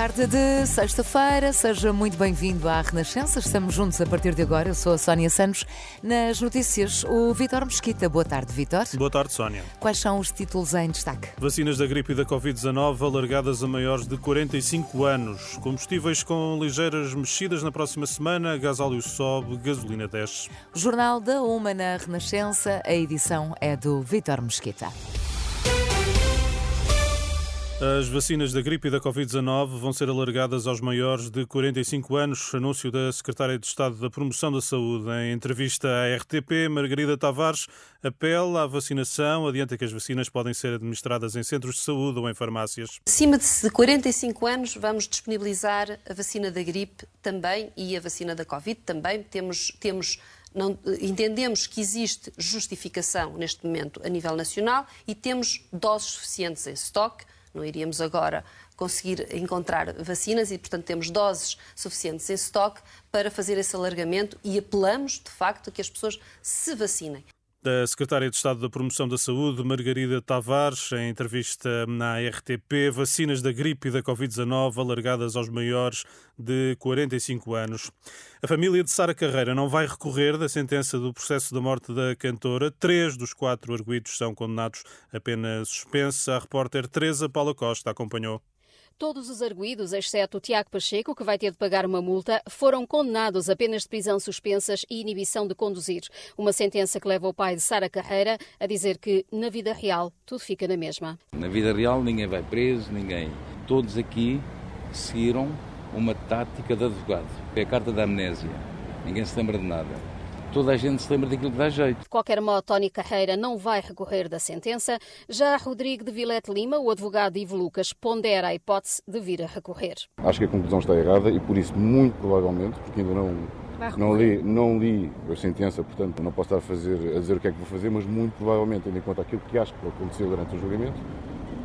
Tarde de sexta-feira, seja muito bem-vindo à Renascença. Estamos juntos a partir de agora. Eu sou a Sónia Santos. Nas notícias, o Vitor Mesquita. Boa tarde, Vitor. Boa tarde, Sónia. Quais são os títulos em destaque? Vacinas da gripe e da Covid-19 alargadas a maiores de 45 anos. Combustíveis com ligeiras mexidas na próxima semana. Gasóleo sobe, gasolina desce. Jornal da Uma na Renascença. A edição é do Vitor Mesquita. As vacinas da gripe e da Covid-19 vão ser alargadas aos maiores de 45 anos. Anúncio da Secretária de Estado da Promoção da Saúde. Em entrevista à RTP, Margarida Tavares apela à vacinação, adianta que as vacinas podem ser administradas em centros de saúde ou em farmácias. Acima de 45 anos, vamos disponibilizar a vacina da gripe também e a vacina da Covid também. Temos. temos não, entendemos que existe justificação neste momento a nível nacional e temos doses suficientes em estoque não iríamos agora conseguir encontrar vacinas e, portanto, temos doses suficientes em estoque para fazer esse alargamento e apelamos, de facto, a que as pessoas se vacinem da Secretária de Estado da Promoção da Saúde, Margarida Tavares, em entrevista na RTP, vacinas da gripe e da Covid-19 alargadas aos maiores de 45 anos. A família de Sara Carreira não vai recorrer da sentença do processo da morte da cantora. Três dos quatro arguídos são condenados a pena suspensa. A repórter Teresa Paula Costa acompanhou. Todos os arguídos, exceto o Tiago Pacheco, que vai ter de pagar uma multa, foram condenados a penas de prisão suspensas e inibição de conduzir. Uma sentença que leva o pai de Sara Carreira a dizer que, na vida real, tudo fica na mesma. Na vida real, ninguém vai preso, ninguém. Todos aqui seguiram uma tática de advogado. É a carta da amnésia. Ninguém se lembra de nada toda a gente se lembra daquilo que dá jeito. De qualquer modo, Tony Carreira não vai recorrer da sentença. Já Rodrigo de Vilete Lima, o advogado Ivo Lucas, pondera a hipótese de vir a recorrer. Acho que a conclusão está errada e por isso, muito provavelmente, porque ainda não, não li, não li a sentença, portanto não posso estar a, fazer, a dizer o que é que vou fazer, mas muito provavelmente, tendo em conta aquilo que acho que aconteceu durante o julgamento,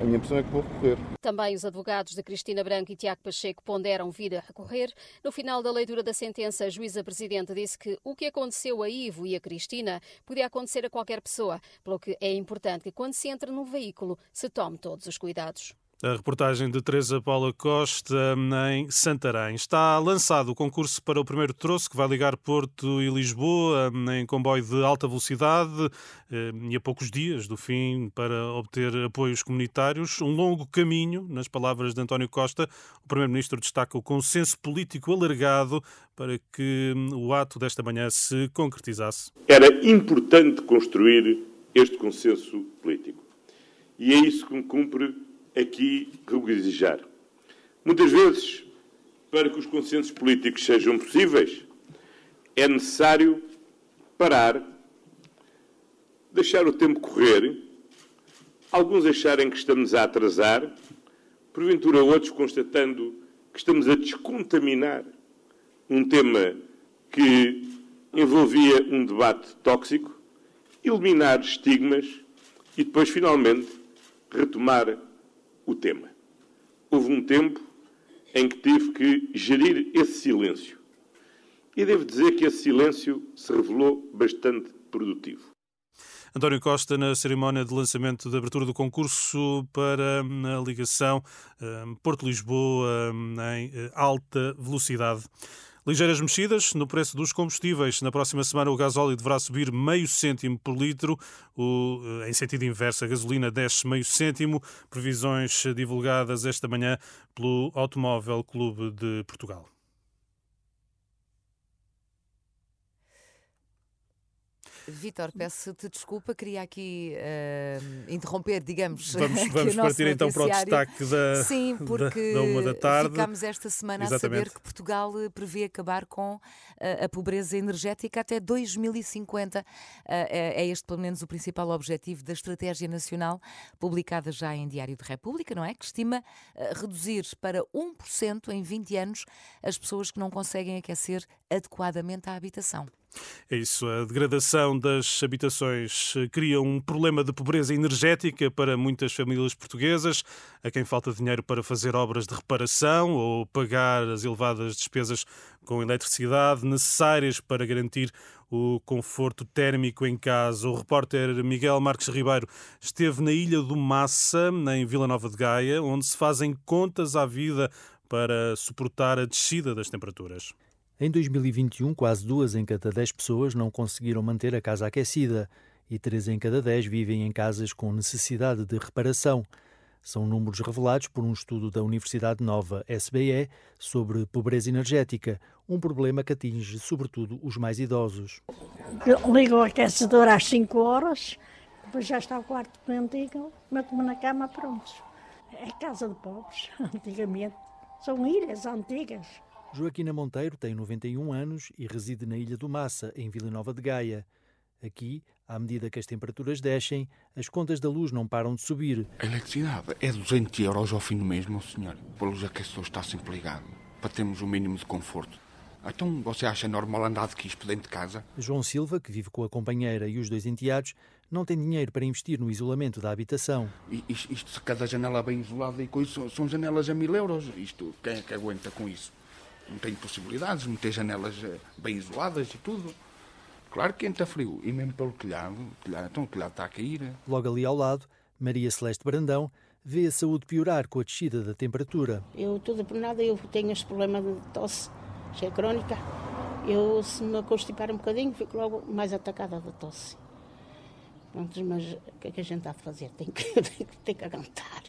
a minha impressão é que vou recorrer. Também os advogados de Cristina Branco e Tiago Pacheco ponderam vir a recorrer. No final da leitura da sentença, a juíza presidente disse que o que aconteceu a Ivo e a Cristina podia acontecer a qualquer pessoa, pelo que é importante que quando se entra no veículo se tome todos os cuidados. A reportagem de Teresa Paula Costa em Santarém. Está lançado o concurso para o primeiro troço que vai ligar Porto e Lisboa em comboio de alta velocidade eh, e a poucos dias do fim para obter apoios comunitários. Um longo caminho, nas palavras de António Costa. O Primeiro-Ministro destaca o consenso político alargado para que o ato desta manhã se concretizasse. Era importante construir este consenso político. E é isso que me cumpre aqui regozijar. Muitas vezes, para que os consensos políticos sejam possíveis, é necessário parar, deixar o tempo correr, alguns acharem que estamos a atrasar, porventura outros constatando que estamos a descontaminar um tema que envolvia um debate tóxico, eliminar estigmas e depois, finalmente, retomar o tema. Houve um tempo em que tive que gerir esse silêncio. E devo dizer que esse silêncio se revelou bastante produtivo. António Costa, na cerimónia de lançamento da abertura do concurso para hum, a ligação hum, Porto-Lisboa hum, em eh, alta velocidade. Ligeiras mexidas no preço dos combustíveis. Na próxima semana o gasóleo deverá subir meio cêntimo por litro. O, eh, em sentido inverso, a gasolina desce meio cêntimo. Previsões divulgadas esta manhã pelo Automóvel Clube de Portugal. Vitor, peço-te desculpa, queria aqui uh, interromper, digamos. Vamos, vamos partir então para o destaque da, Sim, porque da, da uma da tarde. ficámos esta semana Exatamente. a saber que Portugal eh, prevê acabar com uh, a pobreza energética até 2050. Uh, é, é este, pelo menos, o principal objetivo da Estratégia Nacional, publicada já em Diário de República, não é? Que estima reduzir para 1% em 20 anos as pessoas que não conseguem aquecer adequadamente a habitação. É isso, a degradação das habitações cria um problema de pobreza energética para muitas famílias portuguesas, a quem falta dinheiro para fazer obras de reparação ou pagar as elevadas despesas com eletricidade necessárias para garantir o conforto térmico em casa. O repórter Miguel Marques Ribeiro esteve na Ilha do Massa, em Vila Nova de Gaia, onde se fazem contas à vida para suportar a descida das temperaturas. Em 2021, quase duas em cada dez pessoas não conseguiram manter a casa aquecida e três em cada dez vivem em casas com necessidade de reparação. São números revelados por um estudo da Universidade Nova SBE sobre pobreza energética, um problema que atinge sobretudo os mais idosos. ligo o aquecedor às 5 horas, depois já está o quarto quentinho, meto-me na cama, pronto. É casa de pobres, antigamente. São ilhas antigas. Joaquina Monteiro tem 91 anos e reside na Ilha do Massa, em Vila Nova de Gaia. Aqui, à medida que as temperaturas descem, as contas da luz não param de subir. A eletricidade é 200 euros ao fim do mês, meu senhor. A luz aquecedor está sempre ligado, para termos o um mínimo de conforto. Então, você acha normal andar de quispo dentro de casa? João Silva, que vive com a companheira e os dois enteados, não tem dinheiro para investir no isolamento da habitação. Isto, isto se cada janela bem isolada e coisa, são, são janelas a mil euros. Isto, quem é que aguenta com isso? Não tem possibilidades de meter janelas eh, bem isoladas e tudo. Claro que entra frio. E mesmo pelo telhado, telhado, então o telhado está a cair. Logo ali ao lado, Maria Celeste Brandão vê a saúde piorar com a descida da temperatura. Eu, tudo por nada, eu tenho este problema de tosse, que é crónica. Eu, se me constipar um bocadinho, fico logo mais atacada da tosse. Pronto, mas o que é que a gente há de fazer? Tem que, tem, tem que aguentar.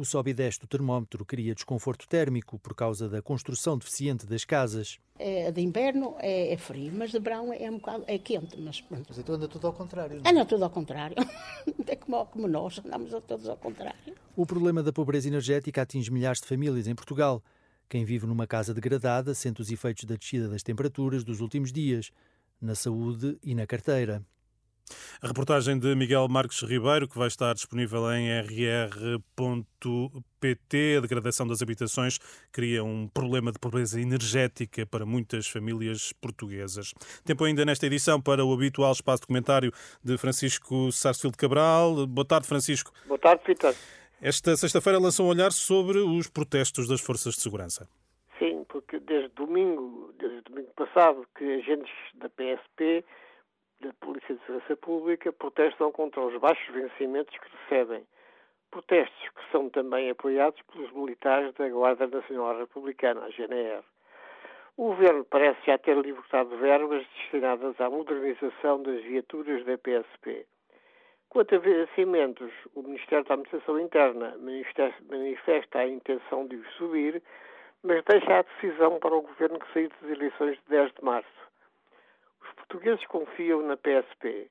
O sobe e desce do termómetro cria desconforto térmico por causa da construção deficiente das casas. É, de inverno é, é, frio, mas de verão é um bocado é quente. Mas, mas então anda tudo ao contrário. Não? Anda tudo ao contrário. É como, como nós, andamos todos ao contrário. O problema da pobreza energética atinge milhares de famílias em Portugal. Quem vive numa casa degradada sente os efeitos da descida das temperaturas dos últimos dias, na saúde e na carteira. A reportagem de Miguel Marques Ribeiro, que vai estar disponível em rr.pt. A degradação das habitações cria um problema de pobreza energética para muitas famílias portuguesas. Tempo ainda nesta edição para o habitual espaço documentário de Francisco Sarsfield Cabral. Boa tarde, Francisco. Boa tarde, Peter. Esta sexta-feira lançou um olhar sobre os protestos das forças de segurança. Sim, porque desde domingo, desde domingo passado, que agentes da PSP da Polícia de Segurança Pública protestam contra os baixos vencimentos que recebem. Protestos que são também apoiados pelos militares da Guarda Nacional Republicana, a GNR. O Governo parece já ter libertado verbas destinadas à modernização das viaturas da PSP. Quanto a vencimentos, o Ministério da Administração Interna manifesta a intenção de os subir, mas deixa a decisão para o Governo que sair das eleições de 10 de março. Os portugueses confiam na PSP,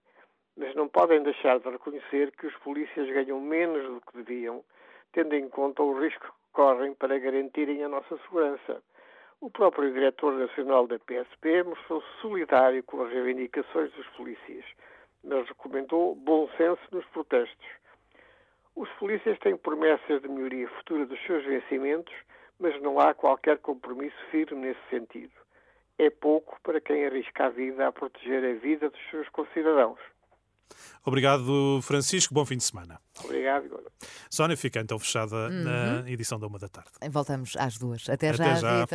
mas não podem deixar de reconhecer que os polícias ganham menos do que deviam, tendo em conta o risco que correm para garantirem a nossa segurança. O próprio diretor nacional da PSP mostrou-se solidário com as reivindicações dos polícias, mas recomendou bom senso nos protestos. Os polícias têm promessas de melhoria futura dos seus vencimentos, mas não há qualquer compromisso firme nesse sentido é pouco para quem arrisca a vida a proteger a vida dos seus concidadãos. Obrigado, Francisco. Bom fim de semana. Obrigado, Igor. Sónia, fica então fechada uhum. na edição da uma da tarde. Voltamos às duas. Até, Até já. já.